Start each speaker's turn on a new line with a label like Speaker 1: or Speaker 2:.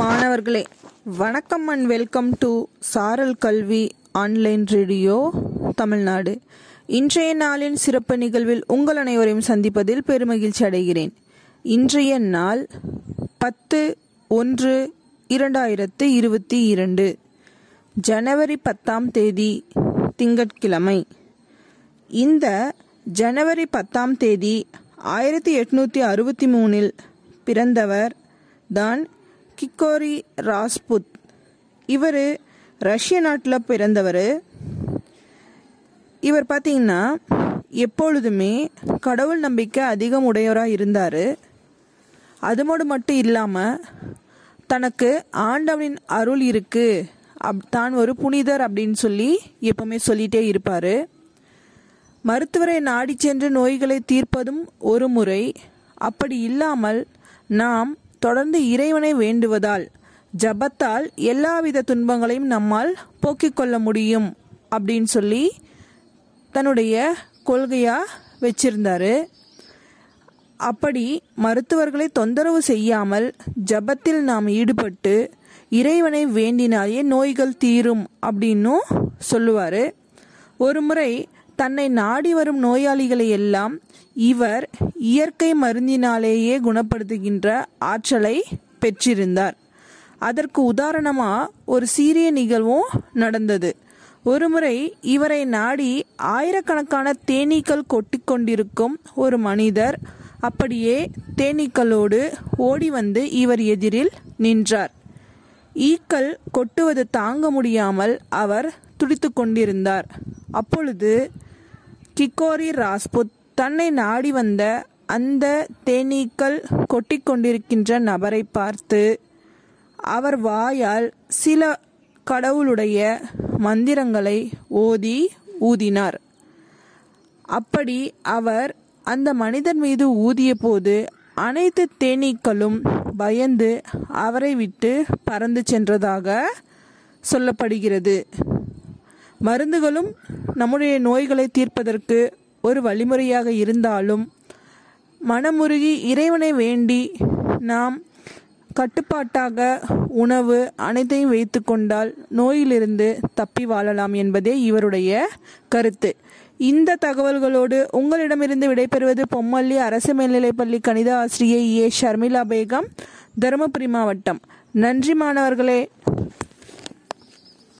Speaker 1: மாணவர்களே வணக்கம் and welcome to சாரல் கல்வி ஆன்லைன் ரேடியோ தமிழ்நாடு. இன்றைய நாளின் சிறப்பு நிகழ்வில் உங்கள் அனைவரையும் சந்திப்பதில் பெருமகிழ்ச்சி அடைகிறேன். இன்றைய நாள் பத்து ஒன்று இரண்டாயிரத்து இருபத்தி இரண்டு. ஜனவரி பத்தாம் தேதி திங்கட்கிழமை. இந்த ஜனவரி பத்தாம் தேதி ஆயிரத்தி எட்நூற்றி அறுபத்தி மூணில் பிறந்தவர் தான் கிக்கோரி ராஸ்புத். இவர் ரஷ்ய நாட்டில் பிறந்தவர். இவர் பார்த்தீங்கன்னா எப்பொழுதுமே கடவுள் நம்பிக்கை அதிகம் உடையவராக இருந்தார். அதுமோடு மட்டும் இல்லாமல் தனக்கு ஆண்டவனின் அருள் இருக்குது அப் தான் ஒரு புனிதர் அப்படின்னு சொல்லி எப்பவுமே சொல்லிட்டே இருப்பார். மருத்துவரை நாடி சென்று நோய்களை தீர்ப்பதும் ஒரு முறை. அப்படி இல்லாமல் நாம் தொடர்ந்து இறைவனை வேண்டுவதால் ஜபத்தால் எல்லாவித துன்பங்களையும் நம்மால் போக்கிக் கொள்ள முடியும் அப்படின்னு சொல்லி தன்னுடைய கொள்கையாக வச்சிருந்தாரு. அப்படி மருத்துவர்களை தொந்தரவு செய்யாமல் ஜபத்தில் நாம் ஈடுபட்டு இறைவனை வேண்டினாலே நோய்கள் தீரும் அப்படின்னும் சொல்லுவார். ஒரு முறை தன்னை நாடி வரும் நோயாளிகளை எல்லாம் இவர் இயற்கை மருந்தினாலேயே குணப்படுத்துகின்ற ஆற்றலை பெற்றிருந்தார். அதற்கு உதாரணமாக ஒரு சீரிய நிகழ்வும் நடந்தது. ஒருமுறை இவரை நாடி ஆயிரக்கணக்கான தேனீக்கள் கொட்டிக்கொண்டிருக்கும் ஒரு மனிதர் அப்படியே தேனீக்களோடு ஓடி வந்து இவர் எதிரில் நின்றார். ஈக்கள் கொட்டுவது தாங்க முடியாமல் அவர் துடித்து கொண்டிருந்தார். அப்பொழுது கிக்கோரி ராஸ்புத் தன்னை நாடி வந்த அந்த தேனீக்கள் கொட்டிக்கொண்டிருக்கின்ற நபரை பார்த்து அவர் வாயால் சில கடவுளுடைய மந்திரங்களை ஓதி ஊதினார். அப்படி அவர் அந்த மனிதன் மீது ஊதிய போது அனைத்து தேனீக்களும் பயந்து அவரை விட்டு பறந்து சென்றதாக சொல்லப்படுகிறது. மருந்துகளும் நம்முடைய நோய்களை தீர்ப்பதற்கு ஒரு வழிமுறையாக இருந்தாலும் மனமுருகி இறைவனை வேண்டி நாம் கட்டுப்பாட்டாக உணவு அனைத்தையும் வைத்து கொண்டால் நோயிலிருந்து தப்பி வாழலாம் என்பதே இவருடைய கருத்து. இந்த தகவல்களோடு உங்களிடமிருந்து விடைபெறுவது பொம்மல்லி அரசு மேல்நிலைப்பள்ளி கணித ஆசிரியை ஏ. ஷர்மிளா பேகம் தருமபுரி மாவட்டம். நன்றி மாணவர்களே.